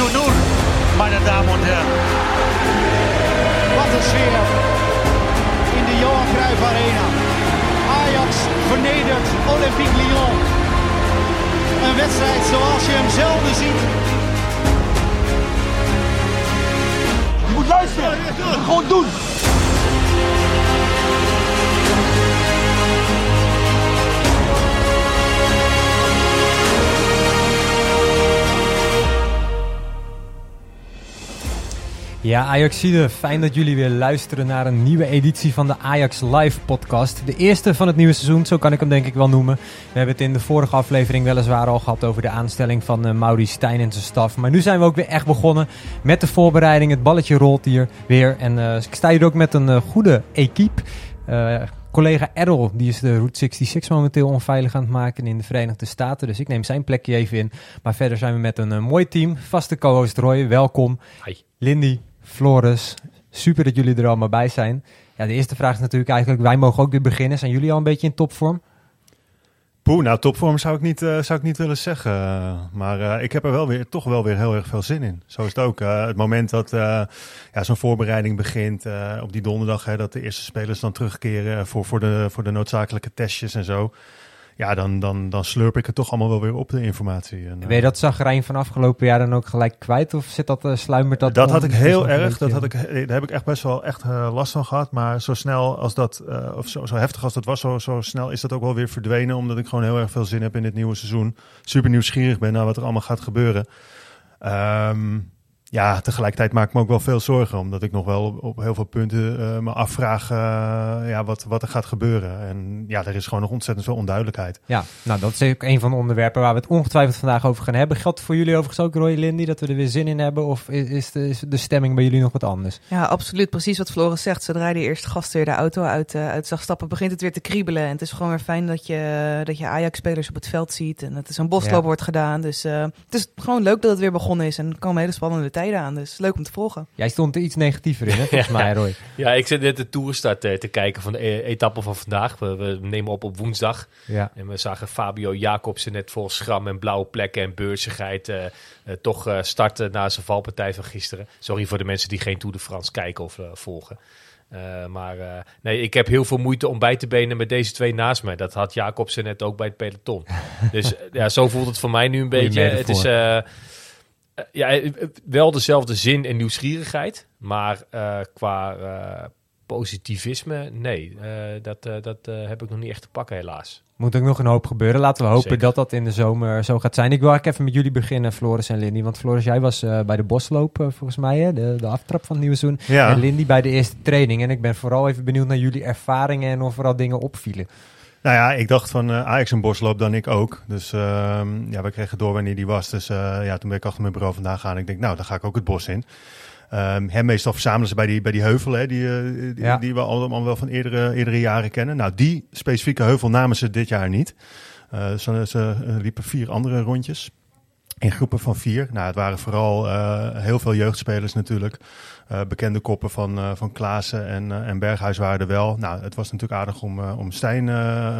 4 zu 0, meine Damen und Herren. Wat een sfeer in de Johan Cruijff Arena. Ajax vernedert Olympique Lyon. Een wedstrijd zoals je hem zelden ziet. Je moet luisteren. Gewoon doen. Ja, Ajaxide, fijn dat jullie weer luisteren naar een nieuwe editie van de Ajax Live podcast. De eerste van het nieuwe seizoen, zo kan ik hem denk ik wel noemen. We hebben het in de vorige aflevering weliswaar al gehad over de aanstelling van uh, Mauri Stijn en zijn staf. Maar nu zijn we ook weer echt begonnen met de voorbereiding. Het balletje rolt hier weer. En uh, ik sta hier ook met een uh, goede equipe. collega Errol, die is de Route 66 momenteel onveilig aan het maken in de Verenigde Staten. Dus ik neem zijn plekje even in. Maar verder zijn we met een mooi team. Vaste co-host Roy, welkom. Hi. Lindy, Floris, super dat jullie er allemaal bij zijn. Ja, de eerste vraag is natuurlijk eigenlijk, wij mogen ook weer beginnen. Zijn jullie al een beetje in topvorm? Poeh, nou topvorm zou ik niet, uh, zou ik niet willen zeggen. Maar uh, ik heb er wel weer, toch wel weer heel erg veel zin in. Zo is het ook. Uh, het moment dat ja, zo'n voorbereiding begint op die donderdag, hè, dat de eerste spelers dan terugkeren voor, voor, de, voor de noodzakelijke testjes en zo ja, dan, dan, dan slurp ik het toch allemaal wel weer op, de informatie. En, ben je dat zagrijn van afgelopen jaar dan ook gelijk kwijt? Of zit dat, uh, sluimert dat? Dat had ik heel erg. Dat had ik, daar heb ik echt best wel echt uh, last van gehad. Maar zo snel als dat, uh, of zo, zo heftig als dat was, zo, zo snel is dat ook wel weer verdwenen. Omdat ik gewoon heel erg veel zin heb in dit nieuwe seizoen. Super nieuwsgierig ben naar wat er allemaal gaat gebeuren. Um, ja, tegelijkertijd maak ik me ook wel veel zorgen, omdat ik nog wel op, op heel veel punten uh, me afvraag uh, ja, wat, wat er gaat gebeuren. En ja, er is gewoon nog ontzettend veel onduidelijkheid. Ja, nou dat is ook een van de onderwerpen waar we het ongetwijfeld vandaag over gaan hebben. Geldt voor jullie overigens ook, Roy Lindy, dat we er weer zin in hebben? Of is de, is de stemming bij jullie nog wat anders? Ja, absoluut. Precies wat Floris zegt. Zodra de eerste gast weer de auto uit, uh, uit zag stappen, begint het weer te kriebelen. En het is gewoon weer fijn dat je, dat je Ajax-spelers op het veld ziet. En dat er zo'n bosloop ja. wordt gedaan. Dus het is gewoon leuk dat het weer begonnen is. En er komen hele spannende tijden aan. Dus leuk om te volgen. Jij stond er iets negatiever in, hè, volgens ja. mij, Roy. Ja, ik zit net de toerstart te, te kijken van de e etappe van vandaag. We, we, nemen op op woensdag. Ja. En we zagen Fabio Jacobsen net vol schram en blauwe plekken en beursigheid uh, uh, toch uh, starten na zijn valpartij van gisteren. Sorry voor de mensen die geen Tour de France kijken of volgen. Uh, maar uh, nee, ik heb heel veel moeite om bij te benen met deze twee naast mij. Dat had Jacobsen net ook bij het peloton. dus ja, zo voelt het voor mij nu een beetje. Het is uh, ja, wel dezelfde zin en nieuwsgierigheid. Maar qua positivisme, nee. dat dat heb ik nog niet echt te pakken, helaas. Moet ook nog een hoop gebeuren. Laten we hopen Zeker. dat dat in de zomer zo gaat zijn. Ik wil eigenlijk even met jullie beginnen, Floris en Lindy. Want Floris, jij was uh, bij de bosloop volgens mij, hè? De, de aftrap van het nieuwe seizoen. Ja. En Lindy bij de eerste training. En ik ben vooral even benieuwd naar jullie ervaringen en of er al dingen opvielen. Nou ja, ik dacht van uh, Ajax een bosloop dan ik ook. Dus uh, ja, we kregen door wanneer die was. Dus uh, ja, toen ben ik achter mijn bureau vandaan gaan. Ik denk, nou, dan ga ik ook het bos in. Um, hè, meestal verzamelen ze bij die, bij die heuvel, hè, die, uh, die, Ja. die we allemaal wel van eerdere, eerdere jaren kennen. Nou, die specifieke heuvel namen ze dit jaar niet. Uh, ze, ze liepen vier andere rondjes. In groepen van vier. Nou, het waren vooral uh, heel veel jeugdspelers natuurlijk. Uh, bekende koppen van, uh, van Klaassen en, en Berghuis waren er wel. Nou, het was natuurlijk aardig om, om Stijn,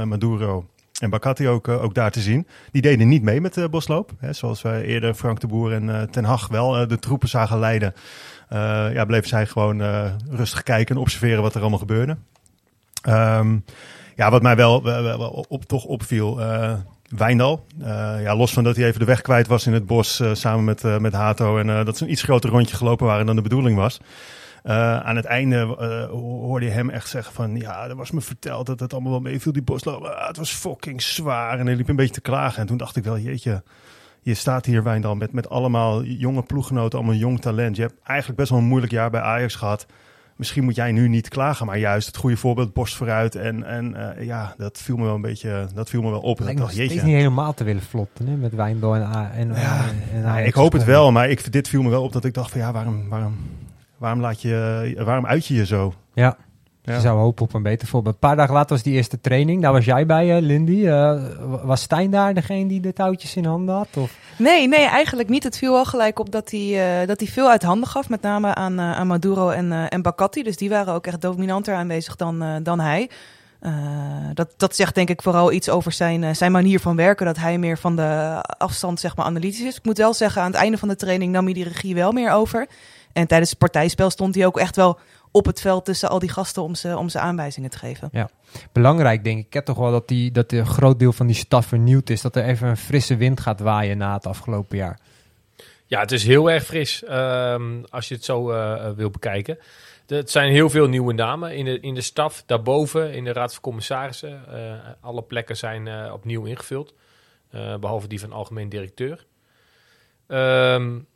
Maduro en Bakati ook, ook daar te zien. Die deden niet mee met de bosloop. Hè, zoals wij eerder Frank de Boer en Ten Hag wel de troepen zagen leiden. Ja, bleven zij gewoon rustig kijken en observeren wat er allemaal gebeurde. Um, ja, wat mij wel, wel, wel op, toch opviel... Wijndal. Uh, ja, los van dat hij even de weg kwijt was in het bos uh, samen met, uh, met Hato. En dat ze een iets groter rondje gelopen waren dan de bedoeling was. Aan het einde hoorde je hem echt zeggen van... Ja, er was me verteld dat het allemaal wel meeviel, die bosloop. Uh, het was fucking zwaar. En hij liep een beetje te klagen. En toen dacht ik wel, jeetje... Je staat hier, Wijndal, met, met allemaal jonge ploeggenoten, allemaal jong talent. Je hebt eigenlijk best wel een moeilijk jaar bij Ajax gehad misschien moet jij nu niet klagen, maar juist het goede voorbeeld, borst vooruit. En, en uh, ja, dat viel me wel een beetje, dat viel me wel op. Lijkt dat nog steeds niet helemaal te willen vlotten hè, met Wijndal en, A en, ja, en, en Ik hoop het wel, maar ik, dit viel me wel op dat ik dacht van ja, waarom, waarom, waarom laat je, waarom uit je je zo? Ja. Ja. Je zou hopen op een beter voorbeeld. Een paar dagen later was die eerste training. Daar was jij bij, uh, Lindy. Uh, was Stijn daar degene die de touwtjes in handen had? Of? Nee, nee, eigenlijk niet. Het viel wel gelijk op dat hij, uh, dat hij veel uit handen gaf. Met name aan, aan Maduro en, en Bakati. Dus die waren ook echt dominanter aanwezig dan, dan hij. Uh, dat, dat zegt denk ik vooral iets over zijn, uh, zijn manier van werken. Dat hij meer van de afstand zeg maar analytisch is. Ik moet wel zeggen, aan het einde van de training nam hij die regie wel meer over. En tijdens het partijspel stond hij ook echt wel op het veld tussen al die gasten om ze, om ze aanwijzingen te geven. Ja, belangrijk denk ik. Ik heb toch wel dat, die, dat een groot deel van die staf vernieuwd is. Dat er even een frisse wind gaat waaien na het afgelopen jaar. Ja, het is heel erg fris um, als je het zo uh, wil bekijken. Het zijn heel veel nieuwe namen in de, in de staf. Daarboven, in de Raad van Commissarissen. Uh, alle plekken zijn uh, opnieuw ingevuld. Uh, behalve die van algemeen directeur. Um,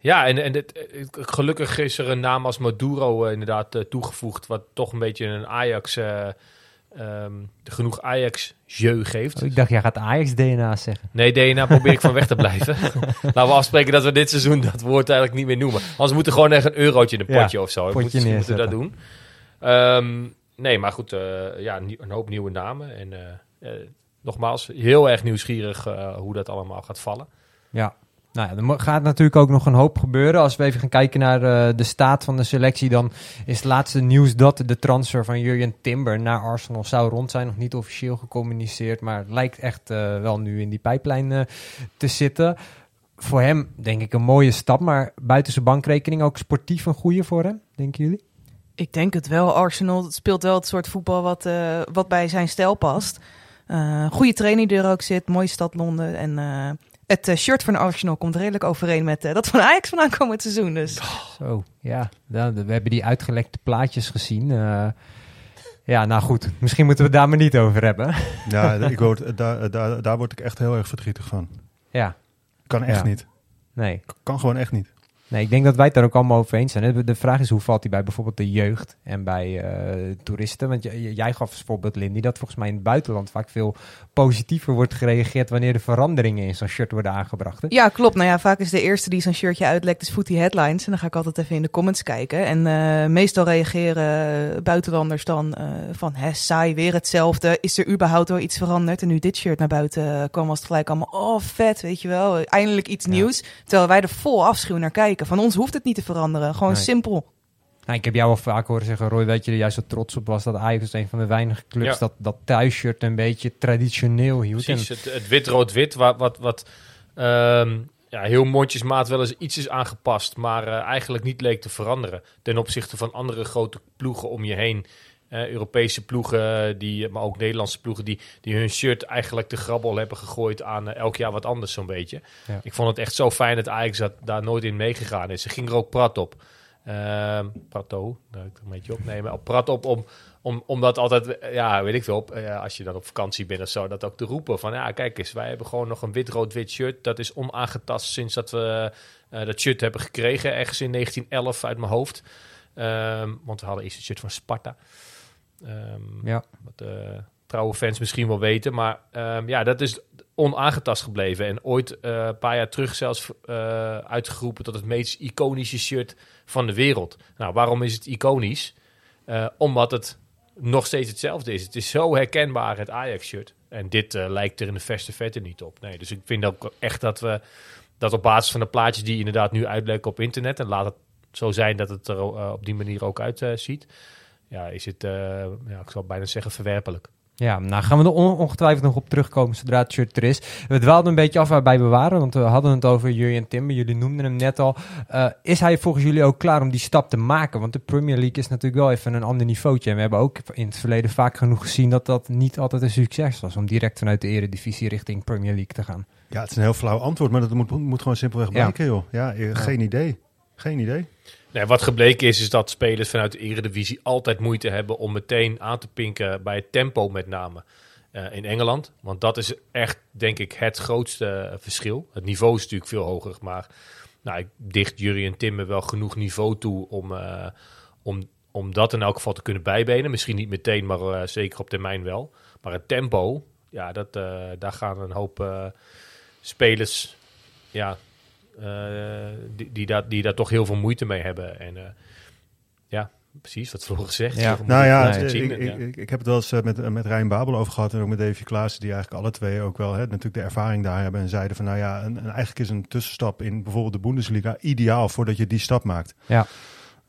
ja, en, en dit, gelukkig is er een naam als Maduro inderdaad toegevoegd. Wat toch een beetje een Ajax... Um, genoeg Ajax-jeu geeft. Oh, ik dacht, jij gaat Ajax-DNA zeggen. Nee, DNA probeer ik van weg te blijven. Laten we afspreken dat we dit seizoen dat woord eigenlijk niet meer noemen. Anders moeten we gewoon echt een eurotje in een potje ja, of zo. Potje moeten, moeten dat doen. Um, nee, maar goed, ja, een hoop nieuwe namen. En nogmaals, heel erg nieuwsgierig hoe dat allemaal gaat vallen. Ja, nou ja, er gaat natuurlijk ook nog een hoop gebeuren. Als we even gaan kijken naar uh, de staat van de selectie, dan is het laatste nieuws dat de transfer van Jurjen Timber naar Arsenal zou rond zijn. Nog niet officieel gecommuniceerd, maar het lijkt echt uh, wel nu in die pijplijn uh, te zitten. Voor hem denk ik een mooie stap, maar buiten zijn bankrekening ook sportief een goede voor hem, denken jullie? Ik denk het wel. Arsenal speelt wel het soort voetbal wat, wat bij zijn stijl past. goede training die er ook zit, mooie stad Londen en het uh, shirt van Arsenal komt redelijk overeen met uh, dat van Ajax van aankomend seizoen. Dus. Zo, ja. we hebben die uitgelekte plaatjes gezien. Uh, ja, nou goed. Misschien moeten we het daar maar niet over hebben. Ja, ik word, daar, daar, daar word ik echt heel erg verdrietig van. Ja. Kan echt ja. niet. Nee. Kan gewoon echt niet. Nee, ik denk dat wij het daar ook allemaal over eens zijn. De vraag is hoe valt hij bij bijvoorbeeld de jeugd en bij uh, toeristen? Want jij gaf als voorbeeld, Lindy, dat volgens mij in het buitenland vaak veel positiever wordt gereageerd wanneer er veranderingen in zo'n shirt worden aangebracht. Hè? Ja, klopt. Nou ja, vaak is de eerste die zo'n shirtje uitlekt, is Footy Headlines. En dan ga ik altijd even in de comments kijken. En uh, meestal reageren buitenlanders dan uh, van, hè, saai, weer hetzelfde. Is er überhaupt wel iets veranderd? En nu dit shirt naar buiten kwam, was het gelijk allemaal, oh vet, weet je wel. Eindelijk iets ja. nieuws. Terwijl wij er vol afschuw naar kijken. Van ons hoeft het niet te veranderen. Gewoon nee. simpel. Nou, ik heb jou al vaak horen zeggen, Roy, dat je er juist zo trots op was dat Ajax een van de weinige clubs ja. dat dat thuisshirt een beetje traditioneel hield. Precies, het, het wit-rood-wit, wat, wat, wat um, ja, heel mondjesmaat wel eens iets is aangepast, maar uh, eigenlijk niet leek te veranderen ten opzichte van andere grote ploegen om je heen. Uh, Europese ploegen, die, maar ook Nederlandse ploegen, die, die hun shirt eigenlijk de grabbel hebben gegooid aan uh, elk jaar wat anders zo'n beetje. Ja. Ik vond het echt zo fijn dat Ajax dat, daar nooit in meegegaan is. Ze ging er ook prat op. Uh, Prato, daar ik een beetje opnemen. Op prat op om, om, omdat altijd, ja, weet ik veel, op, uh, als je dan op vakantie bent of zo, dat ook te roepen van, ja, kijk eens, wij hebben gewoon nog een wit-rood-wit shirt. Dat is onaangetast sinds dat we uh, dat shirt hebben gekregen, ergens in 1911 uit mijn hoofd. Um, want we hadden eerst een shirt van Sparta. Um, ja. Wat uh, trouwe fans misschien wel weten. Maar um, ja, dat is onaangetast gebleven. En ooit uh, een paar jaar terug zelfs uh, uitgeroepen tot het meest iconische shirt van de wereld. Nou, waarom is het iconisch? Omdat het nog steeds hetzelfde is. Het is zo herkenbaar, het Ajax-shirt. En dit lijkt er in de verste vette niet op. Nee, dus ik vind ook echt dat we dat op basis van de plaatjes die inderdaad nu uitbleken op internet... en laat het zo zijn dat het er op die manier ook uitziet... ja, is het, ja, ik zou bijna zeggen, verwerpelijk. Ja, nou gaan we er on ongetwijfeld nog op terugkomen zodra het shirt er is. We dwaalden een beetje af waarbij we waren, want we hadden het over Jurjen Timber. Jullie noemden hem net al. Uh, is hij volgens jullie ook klaar om die stap te maken? Want de Premier League is natuurlijk wel even een ander niveautje. En we hebben ook in het verleden vaak genoeg gezien dat dat niet altijd een succes was. Om direct vanuit de eredivisie richting Premier League te gaan. Ja, het is een heel flauw antwoord, maar dat moet, moet gewoon simpelweg blijken, ja. joh. Ja, ja, geen idee. Geen idee. Nee, wat gebleken is, is dat spelers vanuit de Eredivisie altijd moeite hebben om meteen aan te pinken bij het tempo met name uh, in Engeland. Want dat is echt, denk ik, het grootste verschil. Het niveau is natuurlijk veel hoger, maar nou, ik dicht Jury en Timmer wel genoeg niveau toe om, uh, om, om dat in elk geval te kunnen bijbenen. Misschien niet meteen, maar zeker op termijn wel. Maar het tempo, ja, dat, daar gaan een hoop spelers ja, die, die, daar, die daar toch heel veel moeite mee hebben. En uh, ja, precies wat vroeger gezegd. Ja. Nou ja, zien, ik, ja. Ik, ik, heb het wel eens uh, met, met Rijn Babel over gehad en ook met Davy Klaassen, die eigenlijk alle twee ook wel hè, natuurlijk de ervaring daar hebben en zeiden van nou ja, en, en eigenlijk is een tussenstap in bijvoorbeeld de Bundesliga ideaal voordat je die stap maakt. Ja.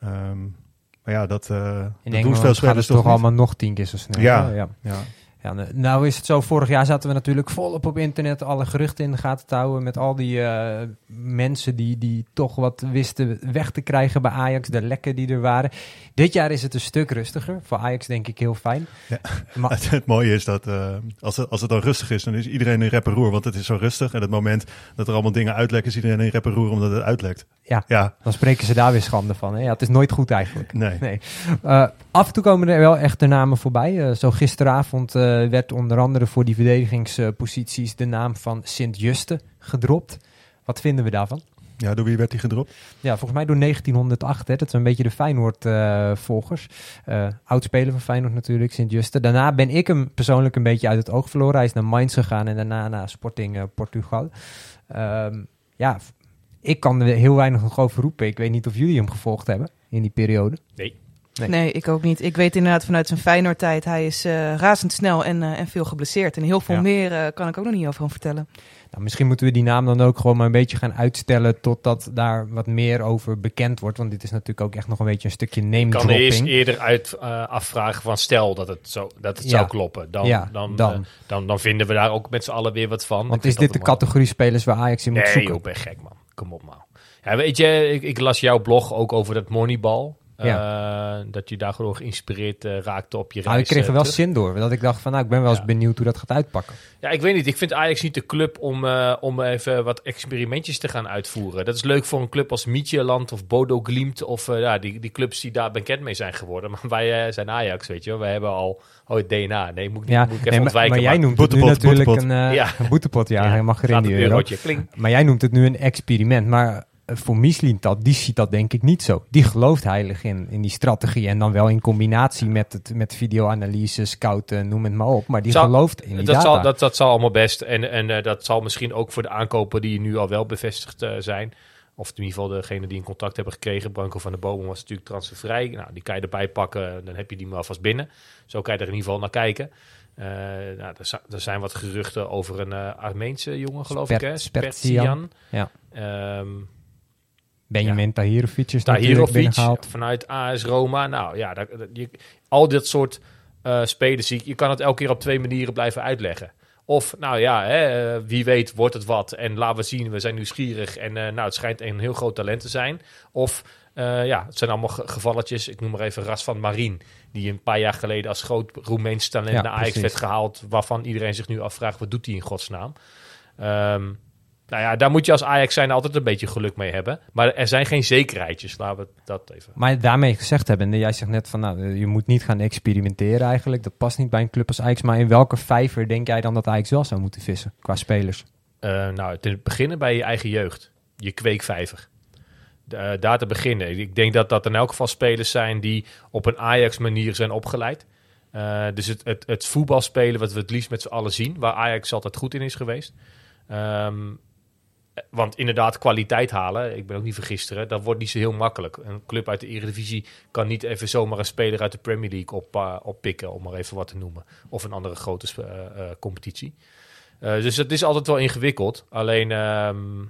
Um, maar ja, dat, eh In dat doen veel spelers toch toch allemaal nog tien keer zo snel. Ja. Ja. Ja, nou- is het zo, vorig jaar zaten we natuurlijk volop op internet alle geruchten in de gaten te houden met al die eh, mensen die, die toch wat wisten weg te krijgen bij Ajax, de lekken die er waren. Dit jaar is het een stuk rustiger. Voor Ajax denk ik heel fijn. Ja. Maar, Het, het mooie is dat eh, als, het, als het dan rustig is, dan is iedereen in rep en roer. Want het is zo rustig. En het moment dat er allemaal dingen uitlekken, is iedereen in rep en roer omdat het uitlekt. Ja. Ja, dan spreken ze daar weer schande van. Hè? Ja, het is nooit goed eigenlijk. nee. Nee. Eh, af en toe komen er wel echt de namen voorbij. Zo gisteravond werd onder andere voor die verdedigingsposities de naam van Sint-Juste gedropt. Wat vinden we daarvan? Ja, door wie werd die gedropt? Ja, volgens mij door 1908. Hè. Dat zijn een beetje de Feyenoord-volgers. Eh Oudspeler van Feyenoord natuurlijk, Sint-Juste. Daarna ben ik hem persoonlijk een beetje uit het oog verloren. Hij is naar Mainz gegaan en daarna naar Sporting eh, Portugal. Ehm, ja, ik kan er heel weinig nog over roepen. Ik weet niet of jullie hem gevolgd hebben in die periode. Nee. Nee. Nee. ik ook niet. Ik weet inderdaad vanuit zijn Feyenoord-tijd, hij is eh, razendsnel en, eh, en veel geblesseerd. En heel veel Ja. meer eh, kan ik ook nog niet over hem vertellen. Nou, misschien moeten we die naam dan ook gewoon maar een beetje gaan uitstellen totdat daar wat meer over bekend wordt. Want dit is natuurlijk ook echt nog een beetje een stukje name Ik kan er eerst dropping. eerder uit eh, afvragen van stel dat het, zo, dat het Ja. zou kloppen. Dan, Ja, dan, dan. dan, dan vinden we daar ook met z'n allen weer wat van. Want Ik is dit de categorie spelers waar Ajax in moet Nee, zoeken? joh, ben gek man. Kom op man. Ja, weet je, ik, ik las jouw blog ook over dat Moneyball. Eh, dat je daar gewoon geïnspireerd eh, raakte op je reis. Nou, ik kreeg er eh, wel terug. zin door. Dat ik dacht van, nou, ik ben wel eens Ja. benieuwd hoe dat gaat uitpakken. Ja, ik weet niet. Ik vind Ajax niet de club om, eh, om even wat experimentjes te gaan uitvoeren. Dat is leuk voor een club als Midtjylland of Bodo Glimt. Of eh, ja, die, die clubs die daar bekend mee zijn geworden. Maar wij zijn Ajax, weet je wel. Wij hebben al oh, het DNA. Nee, moet, ik- Ja, moet ik even nee, ontwijken. maar jij noemt het nu natuurlijk boetepot. een, Ja. een boetepot. Ja, hij mag erin die euro. Maar jij noemt het nu een experiment. Maar voor Mislintat, die ziet dat denk ik niet zo. Die gelooft heilig in, in die strategie. En dan wel in combinatie met, het, met videoanalyse, scouten, noem het maar op. Maar die Zal- gelooft in die dat, data. zal, dat, dat zal allemaal best. En, en eh, dat zal misschien ook voor de aankopen die nu al wel bevestigd eh, zijn. Of in ieder geval degene die in contact hebben gekregen. Branko van der Bomen was natuurlijk transfervrij. Nou, die kan je erbij pakken. Dan heb je die maar alvast binnen. Zo kan je er in ieder geval naar kijken. Eh, nou, er, zi- er zijn wat geruchten over een eh, Armeense jongen, geloof Spert- ik. Hè? Spertian. Ja. Ehm, Benjamin Tahirovic is natuurlijk Tahirovic vanuit AS Roma. Nou ja, dat, dat- je, al dit soort eh spelers, zie ik- je kan het elke keer op twee manieren blijven uitleggen. Of, nou ja, hè, eh, wie weet wordt het wat. En laten we zien, we zijn nieuwsgierig. En eh, nou, het schijnt een heel groot talent te zijn. Of, ja, het zijn allemaal ge- gevalletjes. Ik noem maar even Ras van Marin. Die een paar jaar geleden als groot Roemeens talent Ja, naar Ajax precies. werd gehaald. Waarvan iedereen zich nu afvraagt, wat doet hij in godsnaam? Ehm nou ja, daar moet je als Ajax zijn altijd een beetje geluk mee hebben. Maar er zijn geen zekerheidjes. Laten we dat even. Maar daarmee gezegd hebben, jij zegt net van nou, je moet niet gaan experimenteren eigenlijk. Dat past niet bij een club als Ajax. Maar in welke vijver denk jij dan dat Ajax wel zou moeten vissen qua spelers? Eh, nou, te beginnen bij je eigen jeugd. Je kweekvijver. Eh, daar te beginnen. Ik denk dat dat in elk geval spelers zijn die op een Ajax-manier zijn opgeleid. Eh, dus het, het, het voetbalspelen wat we het liefst met z'n allen zien, waar Ajax altijd goed in is geweest. Ehm, want inderdaad, kwaliteit halen, ik ben ook niet vergisteren, dat wordt niet zo heel makkelijk. Een club uit de Eredivisie kan niet even zomaar een speler uit de Premier League op, eh, oppikken, om maar even wat te noemen. Of een andere grote eh, eh, competitie. Dus het is altijd wel ingewikkeld. Alleen, ehm,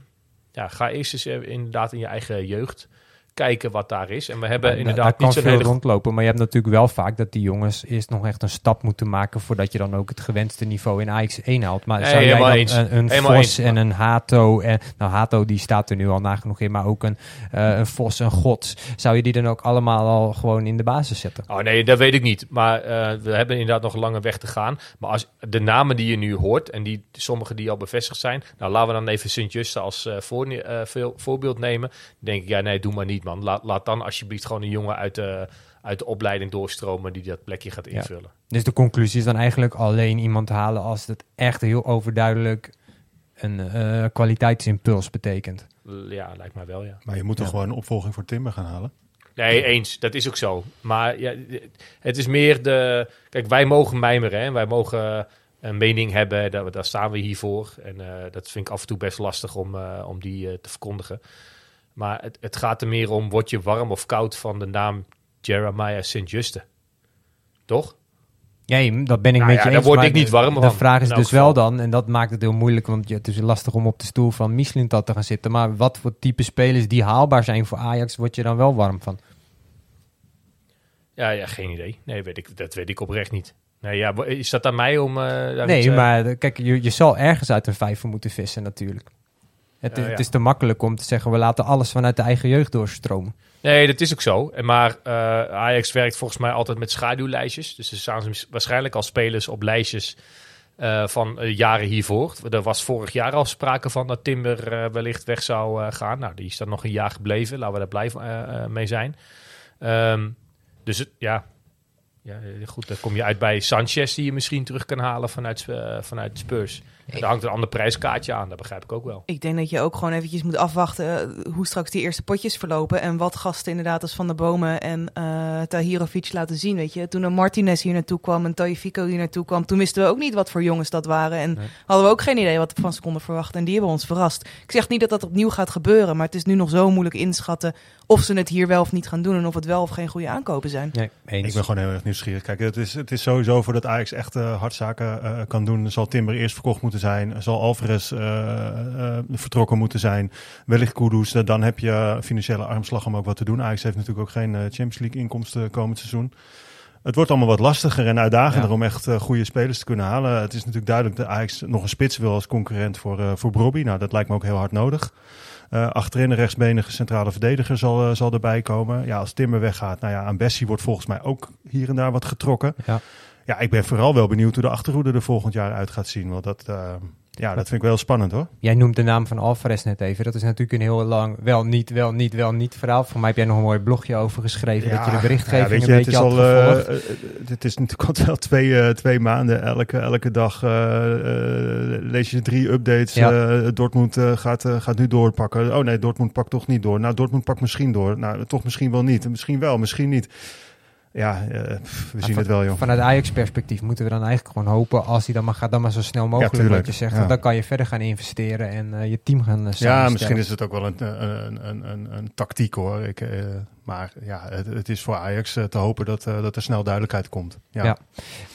ja, ga eerst eens inderdaad in je eigen jeugd kijken wat daar is. En we hebben inderdaad niet zo'n veel hele... rondlopen. Maar je hebt natuurlijk wel vaak dat die jongens eerst nog echt een stap moeten maken... voordat je dan ook het gewenste niveau in Ajax 1 haalt. Maar zou jij eens. een, een Vos eens. en een Hato... En, nou, Hato die staat er nu al nagenoeg in, maar ook een, eh, een Vos, een Gods... zou je die dan ook allemaal al gewoon in de basis zetten? Oh nee, dat weet ik niet. Maar eh, we hebben inderdaad nog een lange weg te gaan. Maar als de namen die je nu hoort en die sommige die al bevestigd zijn, nou laten we dan even Sint-Juste als eh, voor, veel- voorbeeld nemen. Dan denk ik, ja nee, doe maar niet man. Laat, laat dan alsjeblieft gewoon een jongen uit de, uit de opleiding doorstromen die dat plekje gaat Ja. invullen. Dus de conclusie is dan eigenlijk alleen iemand halen... als het echt heel overduidelijk een eh, kwaliteitsimpuls betekent. Ja, lijkt mij wel ja. Maar je moet toch gewoon een opvolging voor Timber gaan halen? Nee, eens. Dat is ook zo. Maar ja, het is meer de... Kijk, wij mogen mijmeren. Hè? Wij mogen een mening hebben. Daar, daar staan we hier voor. En eh, dat vind ik af en toe best lastig om, eh, om die eh, te verkondigen. Maar het, het gaat er meer om... Word je warm of koud van de naam Jeremiah Sint-Juste? Toch? Nee, dat ben ik Nou met ja, je daar eens. word ik niet warm De van, vraag is dus wel dan, en dat maakt het heel moeilijk, want ja, het is lastig om op de stoel van Mislintat te gaan zitten. Maar wat voor type spelers die haalbaar zijn voor Ajax, word je dan wel warm van? Ja, ja, geen idee. Nee, weet ik, dat weet ik oprecht niet. Nee, ja, is dat aan mij om... eh, Nee, eh, maar eh, kijk, je, je zal ergens uit een vijver moeten vissen natuurlijk. Het, Ja, is- ja. het is te makkelijk om te zeggen, we laten alles vanuit de eigen jeugd doorstromen. Nee, dat is ook zo. En Maar eh, Ajax werkt volgens mij altijd met schaduwlijstjes. Dus er staan ze waarschijnlijk al spelers op lijstjes eh, van eh, jaren hiervoor. Er was vorig jaar al sprake van dat Timber eh, wellicht weg zou eh, gaan. Nou, die is dan nog een jaar gebleven. Laten we daar blij eh, eh, mee zijn. Ehm, dus het, ja. ja, eh, goed, dan kom je uit bij Sanchez die je misschien terug kan halen vanuit, eh, vanuit Spurs. En daar hangt een ander prijskaartje aan, dat begrijp ik ook wel. Ik denk dat je ook gewoon eventjes moet afwachten eh, hoe straks die eerste potjes verlopen. En wat gasten inderdaad als Van der Bomen en eh Tahirovic laten zien, weet je. Toen een Martinez hier naartoe kwam en Tajifico hier naartoe kwam, toen wisten we ook niet wat voor jongens dat waren. En Nee. hadden we ook geen idee wat we van ze konden verwachten. En die hebben ons verrast. Ik zeg niet dat dat opnieuw gaat gebeuren, maar het is nu nog zo moeilijk inschatten of ze het hier wel of niet gaan doen. En of het wel of geen goede aankopen zijn. Nee, eens. Ik ben gewoon heel erg nieuwsgierig. Kijk, het is, het is sowieso voordat Ajax echt eh hardzaken eh, kan doen. Zal Timber eerst verkocht moeten zijn. Zal Alvarez eh, eh, vertrokken moeten zijn. Wellicht Kudus. Eh, Dan heb je financiële armslag om ook wat te doen. Ajax heeft natuurlijk ook geen Champions League inkomsten komend seizoen. Het wordt allemaal wat lastiger en uitdagender Ja. om echt goede spelers te kunnen halen. Het is natuurlijk duidelijk dat Ajax nog een spits wil als concurrent voor, eh voor Brobby. Nou, dat lijkt me ook heel hard nodig. Achterin een rechtsbenige centrale verdediger zal, zal erbij komen. Ja, als Timber weggaat, nou ja, aan Bessie wordt volgens mij ook hier en daar wat getrokken. Ja. Ja, ik ben vooral wel benieuwd hoe de achterhoede er volgend jaar uit gaat zien. Want dat, eh, ja, dat vind ik wel spannend hoor. Jij noemt de naam van Alvarez net even. Dat is natuurlijk een heel lang wel niet, wel niet, wel niet verhaal. Voor mij heb jij nog een mooi blogje over geschreven. dat je de berichtgeving ja, weet een je, het beetje is had al, gevolgd. eh, eh, Het is natuurlijk al wel twee, eh, twee maanden. Elke, elke dag lees je drie updates. Ja. Dortmund gaat, gaat nu doorpakken. Oh nee, Dortmund pakt toch niet door. Nou, Dortmund pakt misschien door. Nou, toch misschien wel niet. Misschien wel, misschien niet. Ja, eh, we zien het wel, joh. Vanuit Ajax-perspectief moeten we dan eigenlijk gewoon hopen... als hij dan maar gaat, dan maar zo snel mogelijk, tuurlijk. wat je zegt. Ja. Dan kan je verder gaan investeren en eh, je team gaan uh, Ja, misschien is het ook wel een, een, een, een, een tactiek hoor. Ik, maar ja, het, het is voor Ajax eh, te hopen dat, eh, dat er snel duidelijkheid komt. Ja. Ja.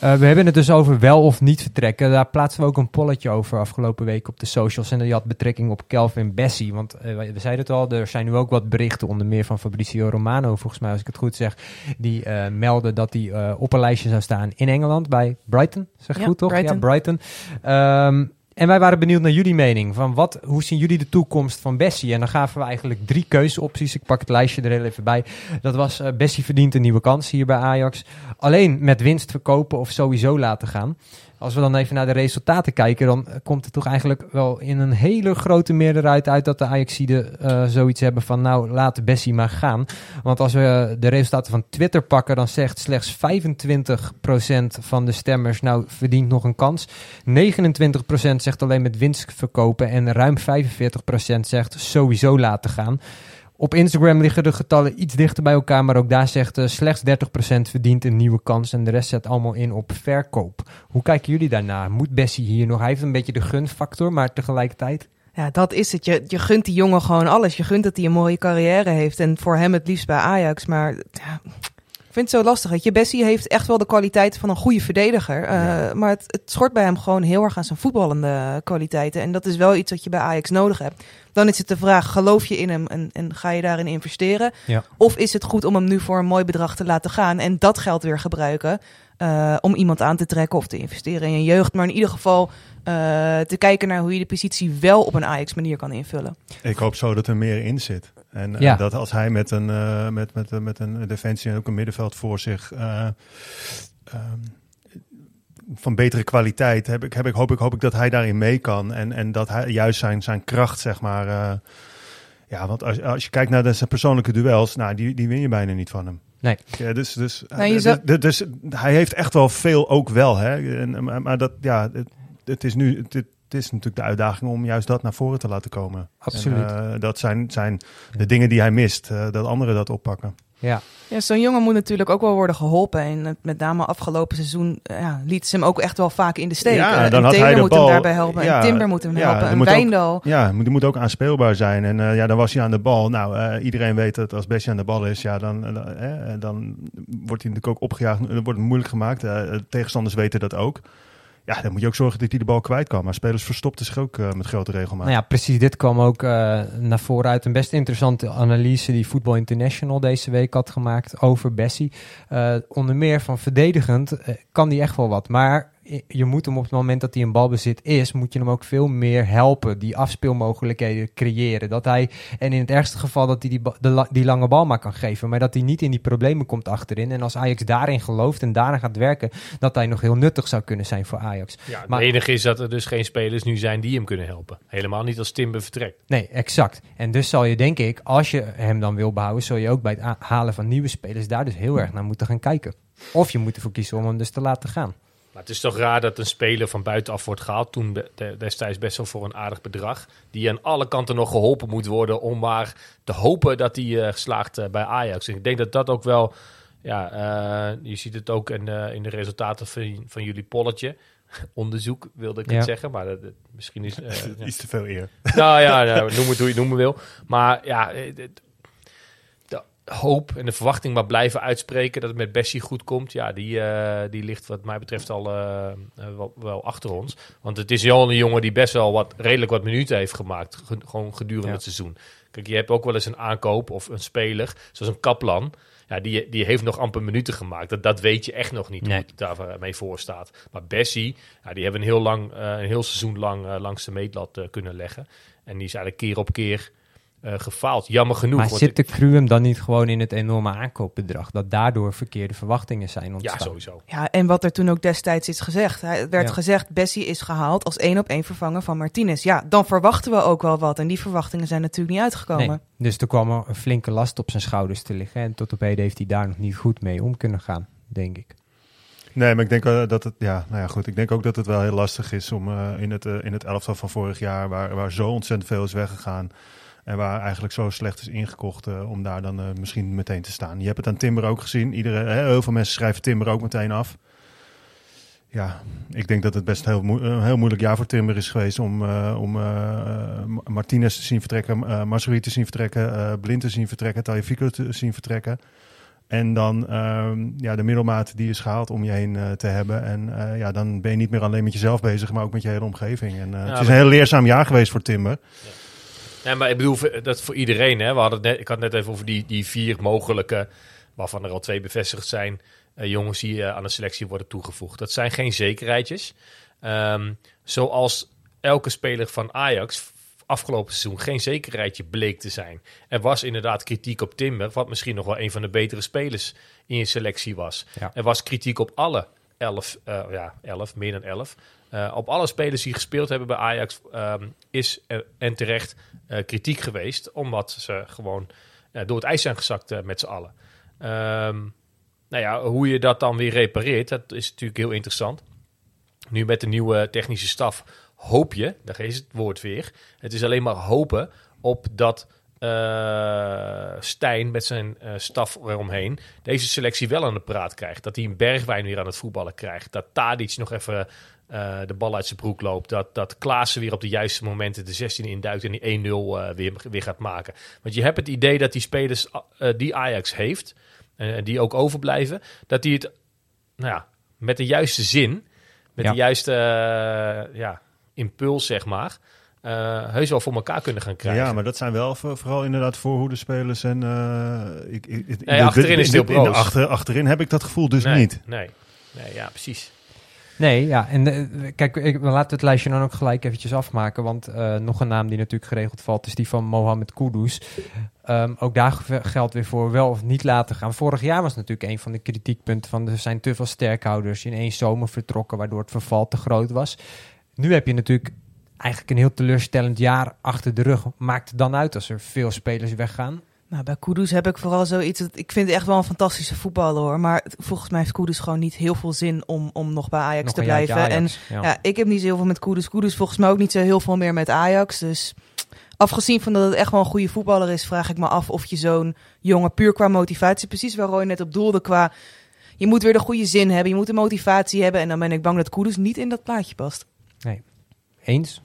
Uh, we hebben het dus over wel of niet vertrekken. Daar plaatsen we ook een polletje over afgelopen week op de socials. En die had betrekking op Kelvin Bessie. Want uh, we zeiden het al, er zijn nu ook wat berichten, onder meer van Fabrizio Romano, volgens mij als ik het goed zeg. Die uh, melden dat hij uh, op een lijstje zou staan in Engeland bij Brighton. Zeg ja, goed toch? Brighton. Ja, Brighton. Um, en wij waren benieuwd naar jullie mening. Van wat, hoe zien jullie de toekomst van Bessie? En dan gaven we eigenlijk drie keuzeopties. Ik pak het lijstje er heel even bij. Dat was uh, Bessie verdient een nieuwe kans hier bij Ajax. Alleen met winst verkopen of sowieso laten gaan. Als we dan even naar de resultaten kijken, dan komt het toch eigenlijk wel in een hele grote meerderheid uit dat de Ajaxiden uh, zoiets hebben van nou laat Bessie maar gaan. Want als we de resultaten van Twitter pakken, dan zegt slechts 25% van de stemmers nou verdient nog een kans. 29% zegt alleen met winst verkopen en ruim 45% zegt sowieso laten gaan. Op Instagram liggen de getallen iets dichter bij elkaar, maar ook daar zegt uh, slechts 30% verdient een nieuwe kans en de rest zet allemaal in op verkoop. Hoe kijken jullie daarnaar? Moet Bessie hier nog? Hij heeft een beetje de gunfactor, maar tegelijkertijd... Ja, dat is het. Je, je gunt die jongen gewoon alles. Je gunt dat hij een mooie carrière heeft en voor hem het liefst bij Ajax. Maar ja, vind het zo lastig. Weet je, Bessie heeft echt wel de kwaliteit van een goede verdediger. Uh, ja. Maar het, het schort bij hem gewoon heel erg aan zijn voetballende kwaliteiten. En dat is wel iets wat je bij Ajax nodig hebt. Dan is het de vraag, geloof je in hem en, en ga je daarin investeren? Ja. Of is het goed om hem nu voor een mooi bedrag te laten gaan en dat geld weer gebruiken uh, om iemand aan te trekken of te investeren in je jeugd? Maar in ieder geval uh, te kijken naar hoe je de positie wel op een Ajax manier kan invullen. Ik hoop zo dat er meer in zit. En ja. uh, dat als hij met een, uh, met, met, met een defensie en ook een middenveld voor zich uh, um, van betere kwaliteit heb ik, heb ik, hoop, ik, hoop ik dat hij daarin mee kan. En, en dat hij juist zijn, zijn kracht, zeg maar. Uh, ja, want als, als je kijkt naar de, zijn persoonlijke duels, nou, die, die win je bijna niet van hem. Nee. Ja, dus, dus, nee, dus, dus, dus, hij heeft echt wel veel ook wel. Hè? En, maar dat, ja, het, het is nu. Het, het is natuurlijk de uitdaging om juist dat naar voren te laten komen. Absoluut. En, uh, dat zijn, zijn de dingen die hij mist, uh, dat anderen dat oppakken. Ja. Ja, zo'n jongen moet natuurlijk ook wel worden geholpen. En met name afgelopen seizoen ja, liet ze hem ook echt wel vaak in de steek. Ja, dan en had Taylor hij de moet bal, hem daarbij helpen. Ja, en Timber moet hem ja, helpen. En moet Wijndal. Ook, ja, die moet ook aanspeelbaar zijn. En uh, ja, dan was hij aan de bal. Nou, uh, iedereen weet dat als Bessie aan de bal is, ja, dan, dan wordt hij natuurlijk ook opgejaagd. Dan wordt het moeilijk gemaakt. tegenstanders weten dat ook. Ja, dan moet je ook zorgen dat hij de bal kwijt kan. Maar spelers verstopten zich ook eh, met grote regelmaat. Nou ja, precies. Dit kwam ook eh, naar voren uit een best interessante analyse die Football International deze week had gemaakt over Bessie. Eh, onder meer van verdedigend kan die echt wel wat. Maar je moet hem op het moment dat hij een balbezit is, moet je hem ook veel meer helpen. Die afspeelmogelijkheden creëren. Dat hij, en in het ergste geval dat hij die, de die lange bal maar kan geven. Maar dat hij niet in die problemen komt achterin. En als Ajax daarin gelooft en daarin gaat werken, dat hij nog heel nuttig zou kunnen zijn voor Ajax. Ja, het Maar- enige is dat er dus geen spelers nu zijn die hem kunnen helpen. Helemaal niet als Timber vertrekt. Nee, exact. En dus zal je, denk ik, als je hem dan wil behouden, zul je ook bij het halen van nieuwe spelers daar dus heel erg naar moeten gaan kijken. Of je moet ervoor kiezen om hem dus te laten gaan. Maar het is toch raar dat een speler van buitenaf wordt gehaald. Toen de- de- destijds best wel voor een aardig bedrag. Die aan alle kanten nog geholpen moet worden om maar te hopen dat hij eh, slaagt eh, bij Ajax. En ik denk dat dat ook wel... Ja, eh, je ziet het ook in, eh, in de resultaten van, van jullie polletje. Onderzoek wilde ik Ja. het zeggen, maar dat, dat- misschien is... ja. Iets te veel eer. nou ja, nou, noem het hoe je het noemen wil. Maar ja, de hoop en de verwachting maar blijven uitspreken dat het met Bessie goed komt. Ja, die, eh, die ligt wat mij betreft al eh, eh, wel, wel achter ons. Want het is wel een jongen die best wel wat, redelijk wat minuten heeft gemaakt. ge- gewoon gedurende Ja. het seizoen. Kijk, je hebt ook wel eens een aankoop of een speler, zoals een Kaplan. Ja, die, die heeft nog amper minuten gemaakt. Dat, dat weet je echt nog niet Nee. hoe het daarmee voor staat. Maar Bessie, ja, die hebben een heel, lang, een heel seizoen lang langs de meetlat kunnen leggen. En die is eigenlijk keer op keer eh, gefaald. Jammer genoeg. Maar want zit de hem dan niet gewoon in het enorme aankoopbedrag? Dat daardoor verkeerde verwachtingen zijn ja, ontstaan? sowieso. Ja, en wat er toen ook destijds is gezegd. Hij- Het werd Ja. gezegd, Bessie is gehaald als één op één vervanger van Martinez. Ja, dan verwachten we ook wel wat. En die verwachtingen zijn natuurlijk niet uitgekomen. Nee. Dus er kwam er een flinke last op zijn schouders te liggen. En tot op heden heeft hij daar nog niet goed mee om kunnen gaan, denk ik. Nee, maar ik denk eh, dat het, ja, nou ja, goed. Ik denk ook dat het wel heel lastig is om eh, in, het, in het elftal van vorig jaar, waar, waar zo ontzettend veel is weggegaan. En waar eigenlijk zo slecht is ingekocht, eh, om daar dan eh, misschien meteen te staan. Je hebt het aan Timber ook gezien. Iedereen, hè, heel veel mensen schrijven Timber ook meteen af. Ja, ik denk dat het best heel, een heel moeilijk jaar voor Timber is geweest om, eh, om Martinez te zien vertrekken, uh, te zien vertrekken, Blind te zien vertrekken, Tagliafico te zien vertrekken. En dan ehm, ja, de middelmaat die is gehaald om je heen te hebben. En ja, dan ben je niet meer alleen met jezelf bezig, maar ook met je hele omgeving. En, het is een heel leerzaam jaar geweest voor Timber. Nee, maar ik bedoel, dat voor iedereen. Hè. We hadden net, ik had net even over die, die vier mogelijke, waarvan er al twee bevestigd zijn, eh, jongens die eh, aan de selectie worden toegevoegd. Dat zijn geen zekerheidjes. Ehm, zoals elke speler van Ajax afgelopen seizoen geen zekerheidje bleek te zijn. Er was inderdaad kritiek op Timber, wat misschien nog wel een van de betere spelers in je selectie was. Ja. Er was kritiek op alle elf, eh, ja, elf, meer dan elf. Eh, op alle spelers die gespeeld hebben bij Ajax ehm, is en terecht eh, kritiek geweest, omdat ze gewoon door het ijs zijn gezakt met z'n allen. Ehm, nou ja, hoe je dat dan weer repareert, dat is natuurlijk heel interessant. Nu met de nieuwe technische staf hoop je, daar is het woord weer, het is alleen maar hopen op dat eh Stijn met zijn eh, staf eromheen deze selectie wel aan de praat krijgt. Dat hij een bergwijn weer aan het voetballen krijgt. Dat Tadic nog even eh, de bal uit zijn broek loopt. Dat, dat Klaassen weer op de juiste momenten de 16 induikt en die 1-0 eh, weer, weer gaat maken. Want je hebt het idee dat die spelers die Ajax heeft, en die ook overblijven, dat die het nou ja, met de juiste zin, met Ja. de juiste ja, impuls, zeg maar, eh, heus wel voor elkaar kunnen gaan krijgen. Ja, maar dat zijn wel voor- vooral inderdaad voorhoede spelers. En eh, ik, ik, in Nee, achterin is het heel in de broos. achter, achterin heb ik dat gevoel dus nee, niet. Nee, nee, ja, precies. Nee, ja. En eh, kijk, ik, we laten het lijstje dan ook gelijk eventjes afmaken. Want eh, nog een naam die natuurlijk geregeld valt, is die van Mohamed Kudus. Ehm, ook daar ge- geldt weer voor wel of niet laten gaan. Vorig jaar was natuurlijk een van de kritiekpunten van er zijn te veel sterkhouders in één zomer vertrokken, waardoor het verval te groot was. Nu heb je natuurlijk eigenlijk een heel teleurstellend jaar achter de rug. Maakt het dan uit als er veel spelers weggaan? Nou, bij Kudus heb ik vooral zoiets. Ik vind het echt wel een fantastische voetballer hoor. Maar volgens mij heeft Kudus gewoon niet heel veel zin om, om nog bij Ajax Nog te blijven. En ja. ja. ik heb niet zo heel veel met Kudus. Kudus volgens mij ook niet zo heel veel meer met Ajax. Dus afgezien van dat het echt wel een goede voetballer is, vraag ik me af of je zo'n jongen puur qua motivatie, precies waar Roy net op doelde, qua je moet weer de goede zin hebben, je moet de motivatie hebben. En dan ben ik bang dat Kudus niet in dat plaatje past. Eens?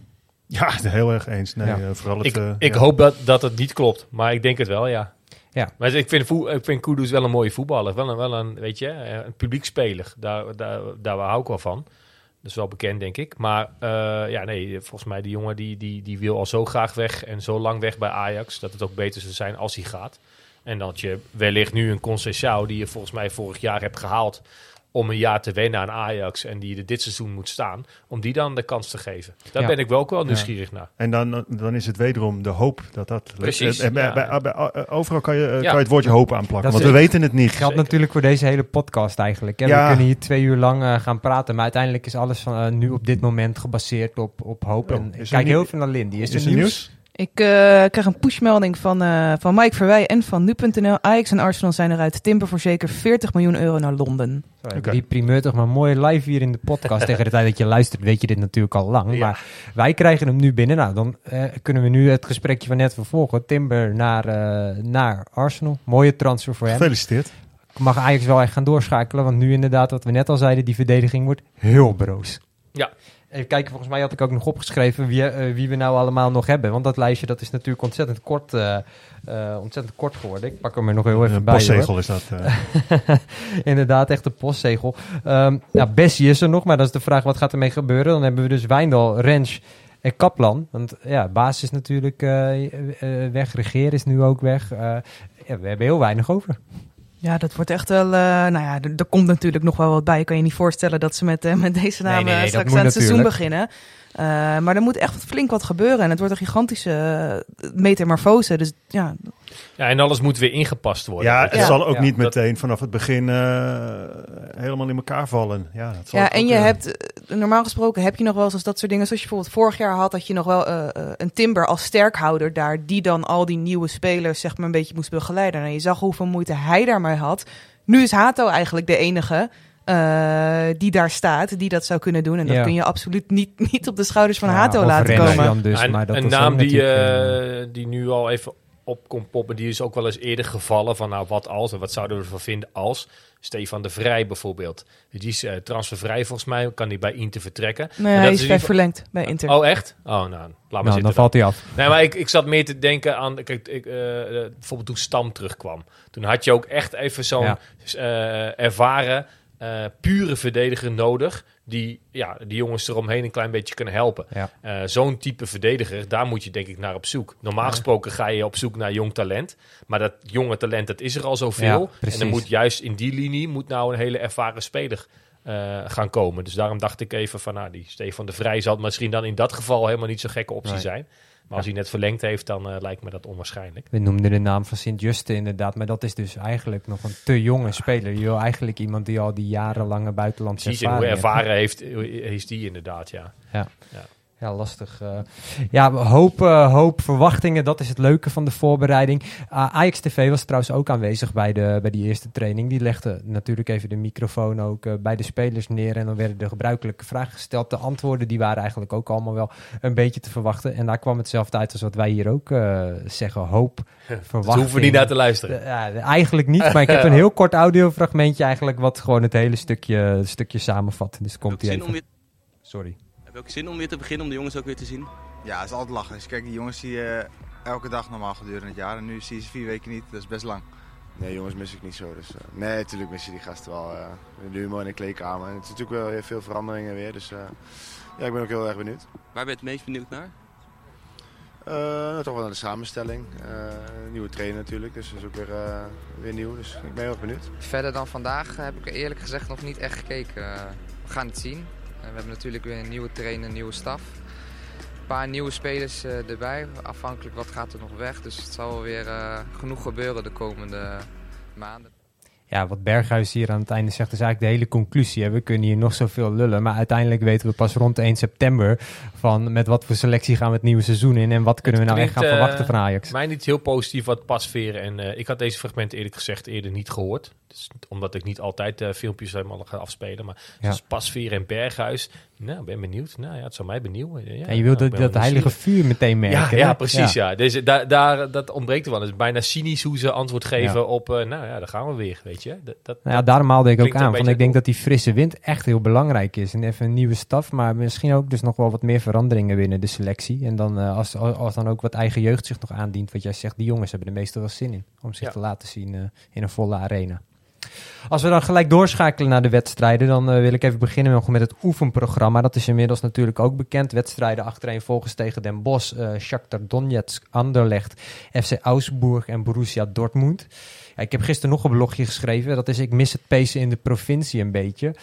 Ja, heel erg eens. Nee, Ja. eh, vooral het, Ik, eh, ik ja. hoop dat, dat het niet klopt, maar ik denk het wel, ja. Ja. Maar ik vind, ik vind Kudus wel een mooie voetballer. Wel een, wel een weet je, eh, een publiekspeler. Daar, daar, daar hou ik wel van. Dat is wel bekend, denk ik. Maar eh, ja, nee, volgens mij die jongen die, die, die wil al zo graag weg en zo lang weg bij Ajax, dat het ook beter zou zijn als hij gaat. En dat je wellicht nu een Conceição, die je volgens mij vorig jaar hebt gehaald, om een jaar te wennen aan Ajax en die er dit seizoen moet staan, om die dan de kans te geven. Daar Ja. ben ik wel ook wel nieuwsgierig naar. En dan, dan is het wederom de hoop dat dat... lukt. Precies, Eh, bij, ja. bij- bij- eh, overal kan je, eh, Ja. kan je het woordje hoop aanplakken, Dat want is- we weten het niet. Geldt natuurlijk voor deze hele podcast eigenlijk. Hè? We kunnen hier twee uur lang eh, gaan praten, maar uiteindelijk is alles van, eh, nu op dit moment gebaseerd op, op hoop. Oh, en ik kijk heel veel naar Lindy. Is, Is er er nieuws? Ik eh, krijg een pushmelding van, eh, van Mike Verwij en van nu.nl. Ajax en Arsenal zijn eruit. Timber voor zeker 40 miljoen euro naar Londen. Die primeur toch maar mooi live hier in de podcast. Tegen de tijd dat je luistert weet je dit natuurlijk al lang. Ja. Maar wij krijgen hem nu binnen. Nou, dan eh, kunnen we nu het gesprekje van net vervolgen. Timber naar, eh, naar Arsenal. Mooie transfer voor hem. Gefeliciteerd. Mag Ajax wel echt gaan doorschakelen. Want nu inderdaad, wat we net al zeiden, die verdediging wordt heel broos. Ja. Even kijken, volgens mij had ik ook nog opgeschreven wie, eh, wie we nou allemaal nog hebben. Want dat lijstje dat is natuurlijk ontzettend kort, eh, eh, ontzettend kort geworden. Ik pak hem er nog heel even bij. hoor. postzegel is dat. Inderdaad, echt een postzegel. Ehm nou, Bessie is er nog, maar dat is de vraag wat gaat ermee gebeuren. Dan hebben we dus Wijndal, Rens en Kaplan. Want ja, Baas is natuurlijk weg, Regeer is nu ook weg. Ja, we hebben heel weinig over. Ja, dat wordt echt wel... eh, nou ja, er, er komt natuurlijk nog wel wat bij. Ik kan je niet voorstellen dat ze met, eh, met deze namen nee, nee, dat straks aan het seizoen beginnen. Eh, maar er moet echt flink wat gebeuren. En het wordt een gigantische eh, metamorfose. Dus ja, Ja, en alles moet weer ingepast worden. ja, het Ja. zal ook Ja, niet meteen vanaf het begin eh, helemaal in elkaar vallen. Ja, dat zal Ja, en je hebt, normaal gesproken heb je nog wel eens dat soort dingen, zoals je bijvoorbeeld vorig jaar had, dat je nog wel een Timber als sterkhouder daar, die dan al die nieuwe spelers zeg maar een beetje moest begeleiden. En je zag hoeveel moeite hij daarmee had. Nu is Hato eigenlijk de enige eh, die daar staat, die dat zou kunnen doen. En dat Ja. kun je absoluut niet, niet op de schouders van Ja, Hato laten komen. dus, Ja, een maar dat een is naam die, eh, eh, die nu al even op komt poppen, die is ook wel eens eerder gevallen van nou wat als en wat zouden we ervan vinden als Stefan de Vrij bijvoorbeeld. Die is eh, transfervrij volgens mij, kan hij bij Inter vertrekken. Nee, Maar hij dat is verlengd bij Inter. Oh echt? Oh nou, laat maar nou, zitten. dan valt hij af. Nee, maar ik, ik zat meer te denken aan, kijk, ik, bijvoorbeeld toen Stam terugkwam. Toen had je ook echt even zo'n Ja. eh, ervaren, eh, pure verdediger nodig. Die ja, die jongens eromheen een klein beetje kunnen helpen. Ja. Eh, Zo'n type verdediger, daar moet je denk ik naar op zoek. Normaal gesproken ga je op zoek naar jong talent. Maar dat jonge talent, dat is er al zoveel. Ja, en dan moet juist in die linie moet nou een hele ervaren speler eh, gaan komen. Dus daarom dacht ik even van, nou, die Stefan de Vrij zal misschien dan in dat geval helemaal niet zo'n gekke optie Nee. zijn. Maar als hij net verlengd heeft, dan eh, lijkt me dat onwaarschijnlijk. We noemden de naam van Sint-Juste inderdaad, maar dat is dus eigenlijk nog een te jonge speler. Je wil eigenlijk iemand die al die jarenlange buitenlandse hoe ervaring heeft. ervaren heeft, is die inderdaad, ja. Ja, lastig. eh. ja, hoop, hoop verwachtingen, dat is het leuke van de voorbereiding. Ah, Ajax TV was trouwens ook aanwezig bij, de, bij die eerste training. Die legde natuurlijk even de microfoon ook eh, bij de spelers neer. En dan werden de gebruikelijke vragen gesteld. De antwoorden die waren eigenlijk ook allemaal wel een beetje te verwachten. En daar kwam hetzelfde uit als wat wij hier ook eh, zeggen. Hoop, Daar verwachting. hoeven we niet naar te luisteren. Ja, eigenlijk niet, maar ik heb een heel kort audiofragmentje eigenlijk wat gewoon het hele stukje, stukje samenvat. Dus komt even. om weer- Sorry. Heb je ook zin om weer te beginnen, om de jongens ook weer te zien? Ja, het is altijd lachen. Als je kijkt, die jongens zie je elke dag normaal gedurende het jaar. En nu zie je ze vier weken niet, dat is best lang. Nee, jongens mis ik niet zo. Dus, eh, nee, natuurlijk mis je die gasten wel. eh in de humor in de kleedkamer. En het is natuurlijk wel heel veel veranderingen weer. Dus eh, ja, ik ben ook heel erg benieuwd. Waar ben je het meest benieuwd naar? Eh, nou, toch wel naar de samenstelling. Eh, nieuwe trainer natuurlijk, dus dat is ook weer, eh, weer nieuw. Dus ik ben heel erg benieuwd. Verder dan vandaag heb ik eerlijk gezegd nog niet echt gekeken. Eh, we gaan het zien. We hebben natuurlijk weer een nieuwe trainer, nieuwe staf. Een paar nieuwe spelers eh, erbij. Afhankelijk wat gaat er nog weg. Dus het zal weer eh, genoeg gebeuren de komende maanden. Ja, wat Berghuis hier aan het einde zegt, is eigenlijk de hele conclusie. Hè. We kunnen hier nog zoveel lullen, maar uiteindelijk weten we pas rond 1 september van met wat voor selectie gaan we het nieuwe seizoen in en wat kunnen we nou echt gaan eh, verwachten van Ajax. Mij niet heel positief wat pasveren. En eh, ik had deze fragmenten eerlijk gezegd eerder niet gehoord. Dus, omdat ik niet altijd eh, filmpjes helemaal ga afspelen. Maar Ja. Pasveer en Berghuis. Nou, ben benieuwd. Nou ja, het zou mij benieuwen. Ja, en je wilt nou, dat, dat heilige vuur meteen merken. Ja, precies. Ja. Dus daar, daar, dat ontbreekt er wel. Het is bijna cynisch hoe ze antwoord geven op... eh, nou ja, daar gaan we weer, weet je. Dat, dat, Nou ja, daarom haalde ik ook aan. Van, beetje ik denk dat die frisse wind echt heel belangrijk is. En even een nieuwe staf, maar misschien ook dus nog wel wat meer veranderingen binnen de selectie. En dan eh, als, als, dan ook wat eigen jeugd zich nog aandient, wat jij zegt, die jongens hebben er meestal wel zin in. Om zich te laten zien eh, in een volle arena. Als we dan gelijk doorschakelen naar de wedstrijden, dan eh, wil ik even beginnen met het oefenprogramma. Dat is inmiddels natuurlijk ook bekend. Wedstrijden achterin volgens tegen Den Bosch, eh Shakhtar Donetsk, Anderlecht, FC Augsburg en Borussia Dortmund. Ik heb gisteren nog een blogje geschreven. Dat is ik mis het pacen in de provincie een beetje.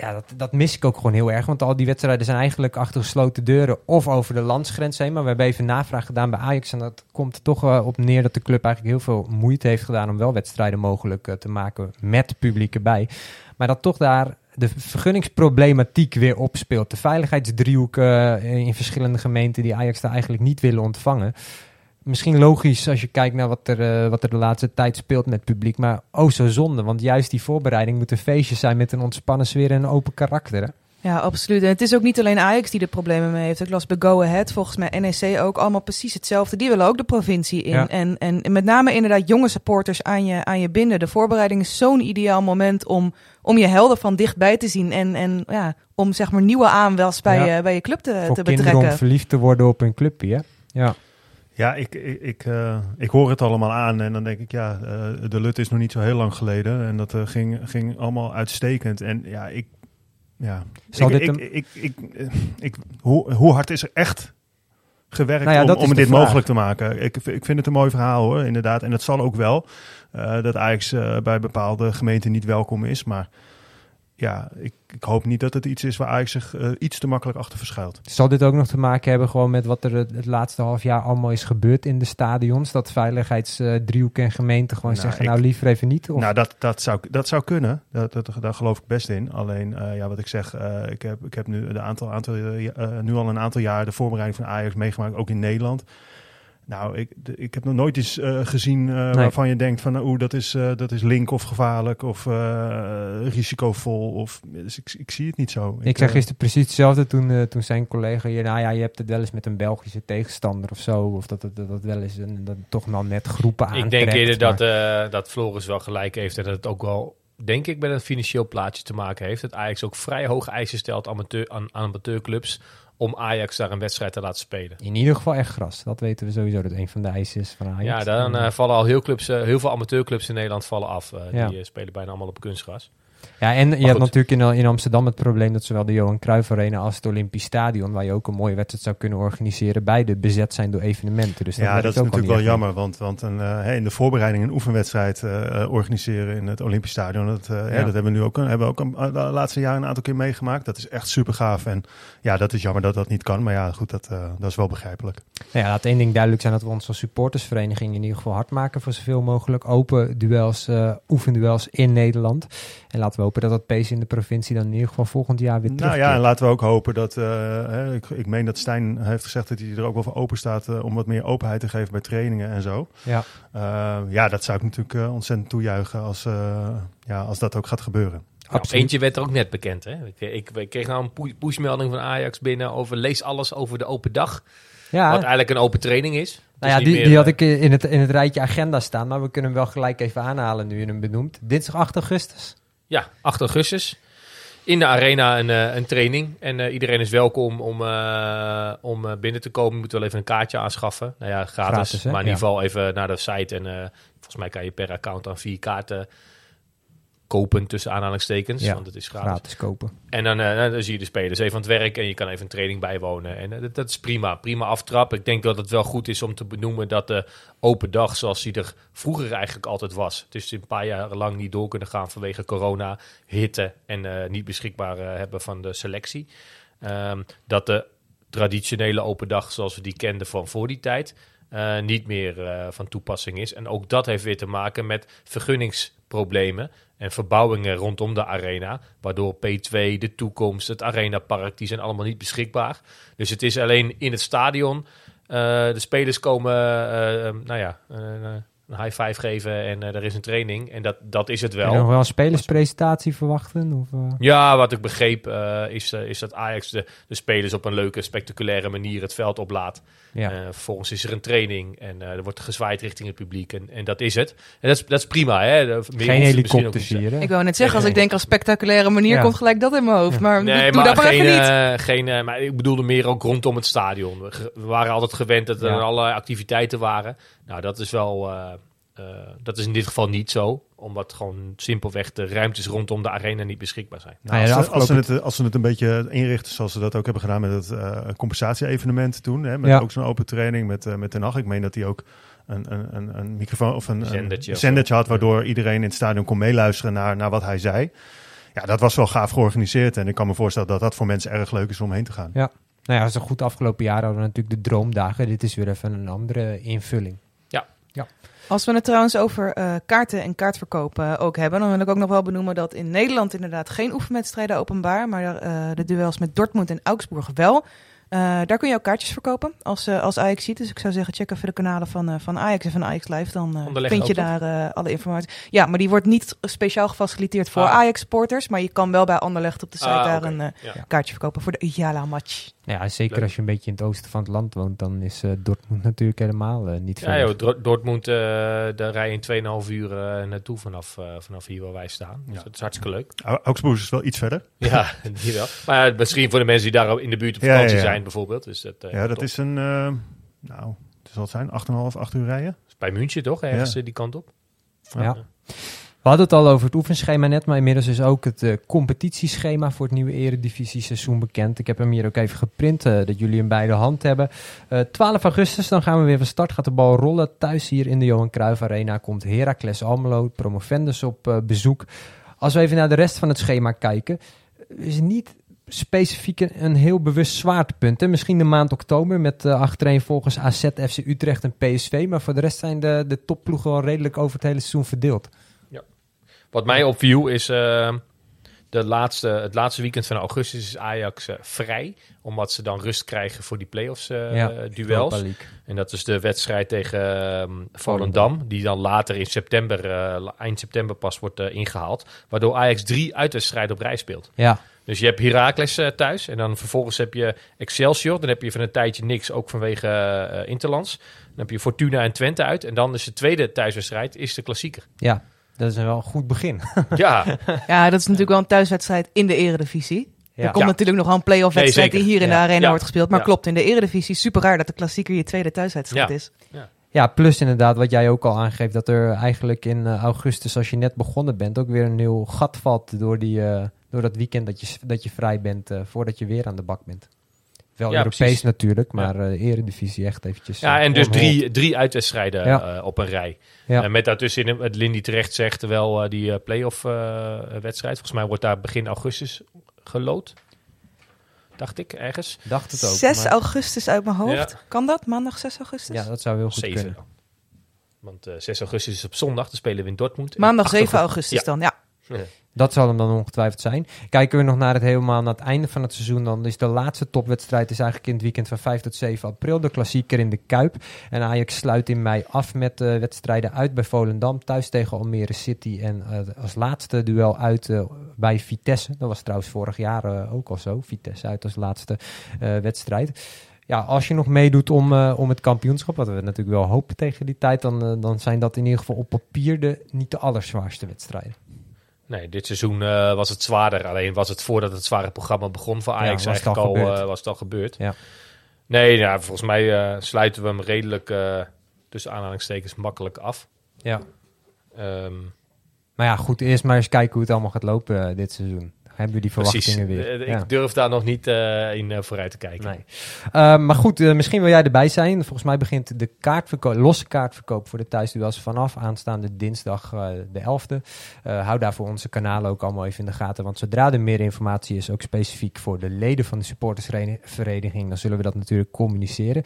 Ja, dat, dat mis ik ook gewoon heel erg. Want al die wedstrijden zijn eigenlijk achter gesloten deuren of over de landsgrens heen. Maar we hebben even navraag gedaan bij Ajax. En dat komt er toch op neer dat de club eigenlijk heel veel moeite heeft gedaan om wel wedstrijden mogelijk eh, te maken met publiek erbij. Maar dat toch daar de vergunningsproblematiek weer opspeelt. De veiligheidsdriehoek eh, in verschillende gemeenten die Ajax daar eigenlijk niet willen ontvangen. Misschien logisch als je kijkt naar wat er, eh, wat er de laatste tijd speelt met publiek. Maar oh zo zonde, want juist die voorbereiding moeten feestjes zijn met een ontspannen sfeer en een open karakter. Hè? Ja, absoluut. En het is ook niet alleen Ajax die er problemen mee heeft. Ik las bij Go Ahead, volgens mij NEC ook, allemaal precies hetzelfde. Die willen ook de provincie in. Ja. En, en met name inderdaad jonge supporters aan je, aan je binden. De voorbereiding is zo'n ideaal moment om, om je helden van dichtbij te zien. En, en ja, om zeg maar nieuwe aanwels bij, Ja. je, bij je club te, Voor te betrekken. om verliefd te worden op hun clubje. Hè? Ja. Ja, ik, ik, ik, eh, ik hoor het allemaal aan en dan denk ik, ja, eh, de Lut is nog niet zo heel lang geleden. En dat eh, ging, ging allemaal uitstekend. En ja, ik... Ja, Zal ik, dit ik, ik, ik, ik- hoe, hoe hard is er echt gewerkt Nou ja, om, dit vraag. mogelijk te maken? Ik, ik vind het een mooi verhaal hoor, inderdaad. En dat zal ook wel, dat Ajax bij bepaalde gemeenten niet welkom is. Maar ja, ik, ik hoop niet dat het iets is waar Ajax zich eh, iets te makkelijk achter verschuilt. Zal dit ook nog te maken hebben gewoon met wat er het, het laatste half jaar allemaal is gebeurd in de stadions? Dat veiligheidsdriehoek en gemeente gewoon Nou, zeggen, ik- nou liever even niet? Of? Nou, dat, dat, zou, dat zou kunnen. Dat, dat, daar geloof ik best in. Alleen, eh, ja, wat ik zeg, eh, ik, heb, ik heb nu, de aantal, aantal, nu al een aantal jaar de voorbereiding van Ajax meegemaakt, ook in Nederland. Nou, ik, ik heb nog nooit iets eh, gezien eh, waarvan je denkt van, oeh, dat is, eh, dat is link of gevaarlijk of eh, risicovol. Of, dus ik, ik zie het niet zo. Ik zei eh, gisteren precies hetzelfde toen, toen zijn collega hier, nou ja, je hebt het wel eens met een Belgische tegenstander of zo, of dat het dat, het wel eens een, dat toch wel net groepen Ik aantrekt. denk eerder maar- dat, eh, dat Floris wel gelijk heeft en dat het ook wel, denk ik, met een financieel plaatje te maken heeft. Dat Ajax ook vrij hoge eisen stelt amateur, aan, aan amateurclubs om Ajax daar een wedstrijd te laten spelen. In ieder geval echt gras. Dat weten we sowieso dat een van de eisen is van Ajax. Ja, dan eh, vallen al heel, clubs, eh, heel veel amateurclubs in Nederland vallen af. Eh, Ja. Die spelen bijna allemaal op kunstgras. Ja, en je hebt natuurlijk in, in Amsterdam het probleem dat zowel de Johan Cruijff Arena als het Olympisch Stadion, waar je ook een mooie wedstrijd zou kunnen organiseren, beide bezet zijn door evenementen. Dus ja, dat is natuurlijk wel jammer. Want, want een, eh, in de voorbereiding een oefenwedstrijd eh, eh, organiseren in het Olympisch Stadion. Dat, hè, Ja. dat hebben we nu ook, hebben we ook een, de laatste jaren een aantal keer meegemaakt. Dat is echt super gaaf. En ja, dat is jammer dat dat niet kan. Maar ja, goed, dat, dat is wel begrijpelijk. Nou ja, laat één ding duidelijk zijn dat we ons als supportersvereniging in ieder geval hard maken voor zoveel mogelijk open duels, oefenduels in Nederland. En laten we hopen dat dat pace in de provincie dan in ieder geval volgend jaar weer Nou terugkeert. ja, en laten we ook hopen dat. eh, hè, ik, ik meen dat Stijn heeft gezegd dat hij er ook wel voor open staat. eh, om wat meer openheid te geven bij trainingen en zo. Ja. Eh, ja, dat zou ik natuurlijk ontzettend toejuichen als, eh, ja, als dat ook gaat gebeuren. Nou, eentje werd er ook net bekend. Hè? Ik, ik, ik kreeg nou een pu- pushmelding van Ajax binnen over lees alles over de open dag. Ja. Wat eigenlijk een open training is. Nou ja, die, meer, die had ik in het, in het rijtje agenda staan, maar we kunnen hem wel gelijk even aanhalen nu je hem benoemt. Dinsdag 8 augustus. Ja, 8 augustus. In de arena een, eh, een training. En eh, iedereen is welkom om, eh, om binnen te komen. Je moet wel even een kaartje aanschaffen. Nou ja, gratis. Maar in ieder geval even naar de site. En volgens mij kan je per account dan vier kaarten kopen tussen aanhalingstekens. Ja, want het is gratis. gratis kopen. En dan, eh, dan zie je de spelers even aan het werk en je kan even een training bijwonen. En eh, dat, dat is prima, prima aftrap. Ik denk dat het wel goed is om te benoemen dat de open dag zoals die er vroeger eigenlijk altijd was. Het is een paar jaar lang niet door kunnen gaan vanwege corona, hitte en eh, niet beschikbaar hebben van de selectie. Ehm, dat de traditionele open dag zoals we die kenden van voor die tijd niet meer van toepassing is. En ook dat heeft weer te maken met vergunningsproblemen en verbouwingen rondom de arena. Waardoor P2, de toekomst, het arenapark, die zijn allemaal niet beschikbaar. Dus het is alleen in het stadion. Eh, de spelers komen, eh, eh, nou ja, een high five geven en eh, er is een training. En dat, dat is het Kun je wel. nog wel een spelerspresentatie verwachten? Of, eh? Ja, wat ik begreep eh, is, is dat Ajax de, de spelers op een leuke, spectaculaire manier het veld oplaat. Ja. Eh, vervolgens is er een training en eh, er wordt gezwaaid richting het publiek. En, en dat is het. En dat is, dat is prima. Hè? Meer Geen helikopters niet. hier? Ik wou net zeggen, als ik denk aan spectaculaire manier, Ja. komt gelijk dat in mijn hoofd. Maar doe, Nee, doe maar, dat maar geen, even niet. geen maar ik bedoelde meer ook rondom het stadion. We, waren altijd gewend dat er Ja. allerlei activiteiten waren. Nou, dat is wel, dat is in dit geval niet zo. omdat gewoon simpelweg de ruimtes rondom de arena niet beschikbaar zijn. Nou, als, ze, als, ze het, als ze het een beetje inrichten zoals ze dat ook hebben gedaan met het uh, compensatie-evenement toen. Hè, met ook zo'n open training met, uh, met Ten Hag. Ik meen dat hij ook een, een, een, een microfoon of een, zendertje, een zendertje had, waardoor iedereen in het stadion kon meeluisteren naar, naar wat hij zei. Ja, dat was wel gaaf georganiseerd. En ik kan me voorstellen dat dat voor mensen erg leuk is om heen te gaan. Ja, nou ja, een goed afgelopen jaar hadden we natuurlijk de droomdagen. Dit is weer even een andere invulling. Ja. ja. Als we het trouwens over uh, kaarten en kaartverkopen ook hebben, dan wil ik ook nog wel benoemen dat in Nederland inderdaad geen oefenwedstrijden openbaar, maar uh, de duels met Dortmund en Augsburg wel. Daar kun je ook kaartjes verkopen als, als Ajax ziet. Dus ik zou zeggen, check even de kanalen van, van Ajax en van Ajax Live. Dan vind je daar alle informatie. Ja, maar die wordt niet speciaal gefaciliteerd voor ah. Ajax-sporters. Maar je kan wel bij Anderlecht op de site ah, daar okay. een ja. kaartje verkopen voor de Ijala match. Ja, zeker Leuk. als je een beetje in het oosten van het land woont, dan is uh, Dortmund natuurlijk helemaal uh, niet veel. Ja, joh, Dortmund, uh, daar rij je in 2,5 uur naartoe vanaf, vanaf hier waar wij staan. Dus dat is hartstikke leuk. Augsburg is wel iets verder. Ja, die wel. Maar misschien voor de mensen die daar in de buurt op vakantie ja, ja, zijn bijvoorbeeld. Dus dat, ja, dat top. is een, nou, het zal het zijn, 8,5, 8 uur rijden. bij München toch, ergens die kant op. ja. We hadden het al over het oefenschema net, maar inmiddels is ook het uh, competitieschema voor het nieuwe eredivisie seizoen bekend. Ik heb hem hier ook even geprint, uh, dat jullie hem bij de hand hebben. Uh, 12 augustus, dan gaan we weer van start, gaat de bal rollen. Thuis hier in de Johan Cruijff Arena komt Heracles Almelo, promovendus op bezoek. Als we even naar de rest van het schema kijken, is niet specifiek een heel bewust zwaartepunt. Hè? Misschien de maand oktober met uh, achtereen volgens AZ, FC Utrecht en PSV. Maar voor de rest zijn de, de topploegen wel redelijk over het hele seizoen verdeeld. Wat mij opviel is uh, de laatste, het laatste weekend van augustus is Ajax uh, vrij. Omdat ze dan rust krijgen voor die play-offs uh, ja, duels. En dat is de wedstrijd tegen um, Volendam. Die dan later in september, eind september pas wordt ingehaald. Waardoor Ajax drie uitwedstrijden op rij speelt. Ja. Dus je hebt Heracles thuis. En dan vervolgens heb je Excelsior. Dan heb je van een tijdje niks, ook vanwege Interlands. Dan heb je Fortuna en Twente uit. En dan is de tweede thuiswedstrijd is de klassieker. Ja. Dat is wel een goed begin. Ja. ja, dat is natuurlijk wel een thuiswedstrijd in de eredivisie. Ja. Er komt ja. natuurlijk nog wel een play-off wedstrijd nee, die hier in de arena ja. wordt gespeeld. Maar klopt, in de eredivisie super raar dat de klassieker je tweede thuiswedstrijd is. Ja. plus inderdaad wat jij ook al aangeeft. Dat er eigenlijk in uh, augustus, als je net begonnen bent, ook weer een nieuw gat valt door, die, uh, door dat weekend dat je, dat je vrij bent uh, voordat je weer aan de bak bent. Wel Europees precies. natuurlijk, maar ja. uh, eredivisie echt eventjes. Ja, en dus drie, drie uitwedstrijden ja. uh, op een rij. Ja. En met daartussenin, wat Lindy terecht zegt, wel uh, die play-off wedstrijd. Volgens mij wordt daar begin augustus gelood. Dacht ik ergens. Dacht het ook. 6 maar... augustus uit mijn hoofd. Kan dat? Maandag 6 augustus? Ja, dat zou heel goed 7. kunnen. Want 6 augustus is op zondag, dan spelen we in Dortmund. Maandag 7 augustus dan, ja. Dat zal hem dan ongetwijfeld zijn. Kijken we nog naar het helemaal naar het einde van het seizoen, dan is de laatste topwedstrijd is eigenlijk in het weekend van 5 tot 7 april. De klassieker in de Kuip. En Ajax sluit in mei af met uh, wedstrijden uit bij Volendam, thuis tegen Almere City. En uh, als laatste duel uit uh, bij Vitesse. Dat was trouwens vorig jaar ook al zo. Vitesse uit als laatste wedstrijd ja, als je nog meedoet om, om het kampioenschap, wat we natuurlijk wel hopen tegen die tijd, dan, dan zijn dat in ieder geval op papier de niet de allerzwaarste wedstrijden. Nee, dit seizoen uh, was het zwaarder. Alleen was het voordat het zware programma begon voor Ajax ja, eigenlijk al, al was het al gebeurd. Ja. Nee, ja, volgens mij sluiten we hem redelijk tussen aanhalingstekens makkelijk af. Ja. Um, maar ja, goed, eerst maar eens kijken hoe het allemaal gaat lopen dit seizoen hebben we die verwachtingen Precies. weer. Uh, ik durf daar nog niet uh, in uh, vooruit te kijken. Nee. maar goed, misschien wil jij erbij zijn. Volgens mij begint de kaartverkoop, losse kaartverkoop voor de thuisduels vanaf aanstaande dinsdag de 11e. hou daarvoor onze kanalen ook allemaal even in de gaten. Want zodra er meer informatie is, ook specifiek voor de leden van de supportersvereniging, dan zullen we dat natuurlijk communiceren.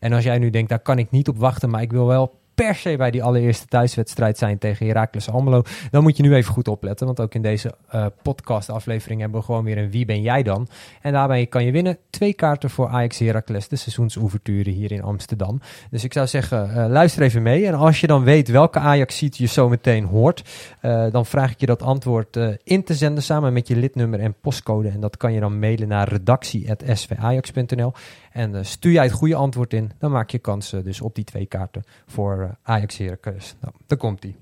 En als jij nu denkt, daar kan ik niet op wachten, maar ik wil wel per se bij die allereerste thuiswedstrijd zijn tegen Heracles Almelo, dan moet je nu even goed opletten. Want ook in deze uh, podcast-aflevering hebben we gewoon weer een Wie ben jij dan? En daarbij kan je winnen twee kaarten voor Ajax Heracles, de seizoensouverture hier in Amsterdam. Dus ik zou zeggen, uh, luister even mee. En als je dan weet welke ajax ziet je zo meteen hoort, uh, dan vraag ik je dat antwoord in te zenden samen met je lidnummer en postcode. En dat kan je dan mailen naar redactie.svajax.nl. En uh, stuur jij het goede antwoord in, dan maak je kansen dus op die twee kaarten voor uh, Ajax Heracles. Nou, daar komt die.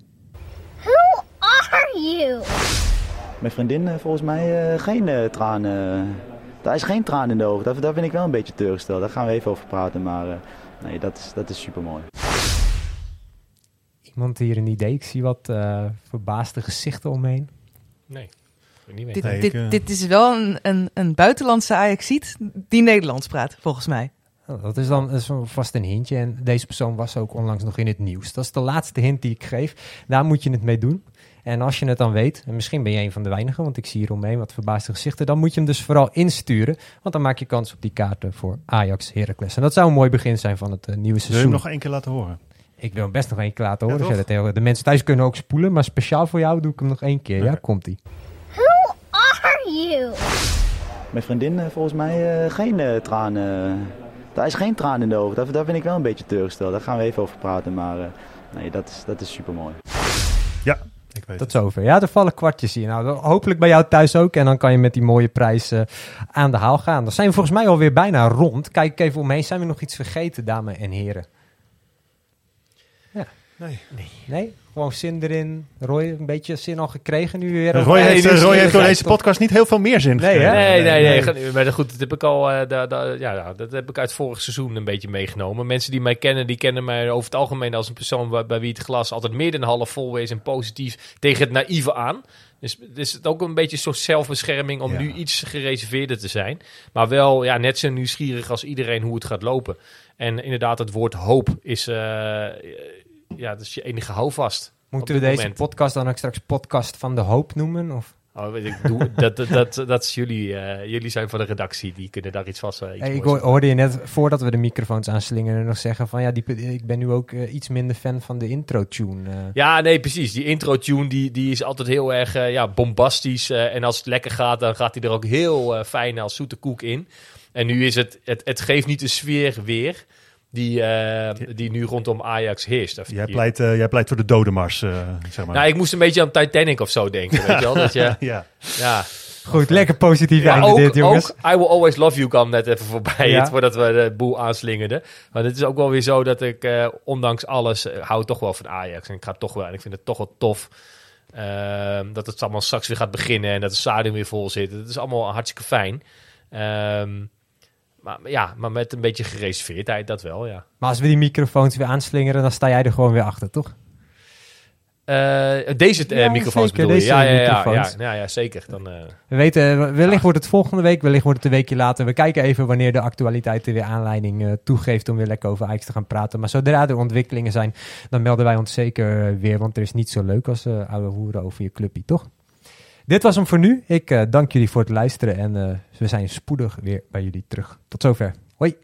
Who are you? Mijn vriendin uh, volgens mij geen tranen. Daar is geen traan in de ogen. Daar, daar ben ik wel een beetje teleurgesteld. Daar gaan we even over praten. Maar nee, dat is, dat is super mooi. Iemand hier een idee? Ik zie wat eh, verbaasde gezichten omheen. Nee, Dit, ik, dit, eh, dit is wel een, een, een buitenlandse Ajaxiet die Nederlands praat, volgens mij. Dat is dan dat is wel vast een hintje. En deze persoon was ook onlangs nog in het nieuws. Dat is de laatste hint die ik geef. Daar moet je het mee doen. En als je het dan weet, en misschien ben je een van de weinigen, want ik zie hier omheen wat verbaasde gezichten, dan moet je hem dus vooral insturen. Want dan maak je kans op die kaarten voor Ajax Heracles. En dat zou een mooi begin zijn van het eh, nieuwe Wil je seizoen. hem nog één keer laten horen? Ik wil hem best nog één keer laten Ja, horen. de mensen thuis kunnen ook spoelen, maar speciaal voor jou doe ik hem nog één keer. Ja, Oké. komt-ie. You? Mijn vriendin eh, volgens mij eh, geen eh, tranen. Daar is geen traan in de ogen. Daar, daar ben ik wel een beetje teleurgesteld. Daar gaan we even over praten. Maar eh, nee, dat is, dat is super mooi. Ja, ik weet Tot zover. Ja, er vallen kwartjes hier. Nou, hopelijk bij jou thuis ook. En dan kan je met die mooie prijs aan de haal gaan. Dan zijn we volgens mij alweer bijna rond. Kijk even omheen. Zijn we nog iets vergeten, dames en heren? Nee. Nee? Gewoon zin erin. Roy, een beetje zin al gekregen nu weer? Roy Nee, heeft, Roy heeft door deze podcast niet heel veel meer zin Nee, hè? Nee, nee, nee. ga- Maar goed, dat heb ik al. eh, da- da- ja, ja, dat heb ik uit vorig seizoen een beetje meegenomen. Mensen die mij kennen, die kennen mij over het algemeen als een persoon bij, bij wie het glas altijd meer dan half vol is en positief tegen het naïeve aan. Dus het is het ook een beetje een soort zelfbescherming om Ja. nu iets gereserveerder te zijn. Maar wel ja, net zo nieuwsgierig als iedereen hoe het gaat lopen. En inderdaad, het woord hoop is, eh, ja, dat is je enige houvast. Moeten we deze moment. podcast dan ook straks podcast van de hoop noemen? Of? Oh, weet ik, doe, dat, dat, dat, dat is jullie. eh, jullie zijn van de redactie, die kunnen daar iets vast. iets Hey, ik hoorde je net, voordat we de microfoons aanslingeren, nog zeggen van ja, die, ik ben nu ook eh, iets minder fan van de intro-tune. Ja, nee, precies. Die intro-tune die, die is altijd heel erg ja, bombastisch. en als het lekker gaat, dan gaat hij er ook heel fijn als zoete koek in. En nu is het, het, het geeft niet de sfeer weer die, eh, die nu rondom Ajax heerst. Jij pleit, eh, jij pleit voor de dodenmars, eh, zeg maar. Nou, ik moest een beetje aan Titanic of zo denken, weet je wel? Dat je, ja. ja. Goed, lekker positief Ja, einde ook, dit, jongens. ook I Will Always Love You kwam net even voorbij, Ja. het, voordat we de boel aanslingerden. Maar het is ook wel weer zo dat ik, eh, ondanks alles, hou toch wel van Ajax. En ik ga toch wel, en ik vind het toch wel tof ehm, dat het allemaal straks weer gaat beginnen en dat het stadion weer vol zit. Het is allemaal hartstikke fijn. Ehm, maar ja, maar met een beetje gereserveerdheid, dat wel, ja. Maar als we die microfoons weer aanslingeren, dan sta jij er gewoon weer achter, toch? Eh, deze eh, Ja, microfoons zeker, bedoel je? deze Ja, ja, ja, ja, microfoons. ja, ja, zeker. Dan, eh, We weten, wellicht wordt het volgende week, wellicht wordt het een weekje later. We kijken even wanneer de actualiteit er weer aanleiding toegeeft om weer lekker over Ajax te gaan praten. Maar zodra er ontwikkelingen zijn, dan melden wij ons zeker weer. Want er is niet zo leuk als oude hoeren over je clubje, toch? Dit was hem voor nu. Ik eh, dank jullie voor het luisteren en eh, we zijn spoedig weer bij jullie terug. Tot zover. Hoi.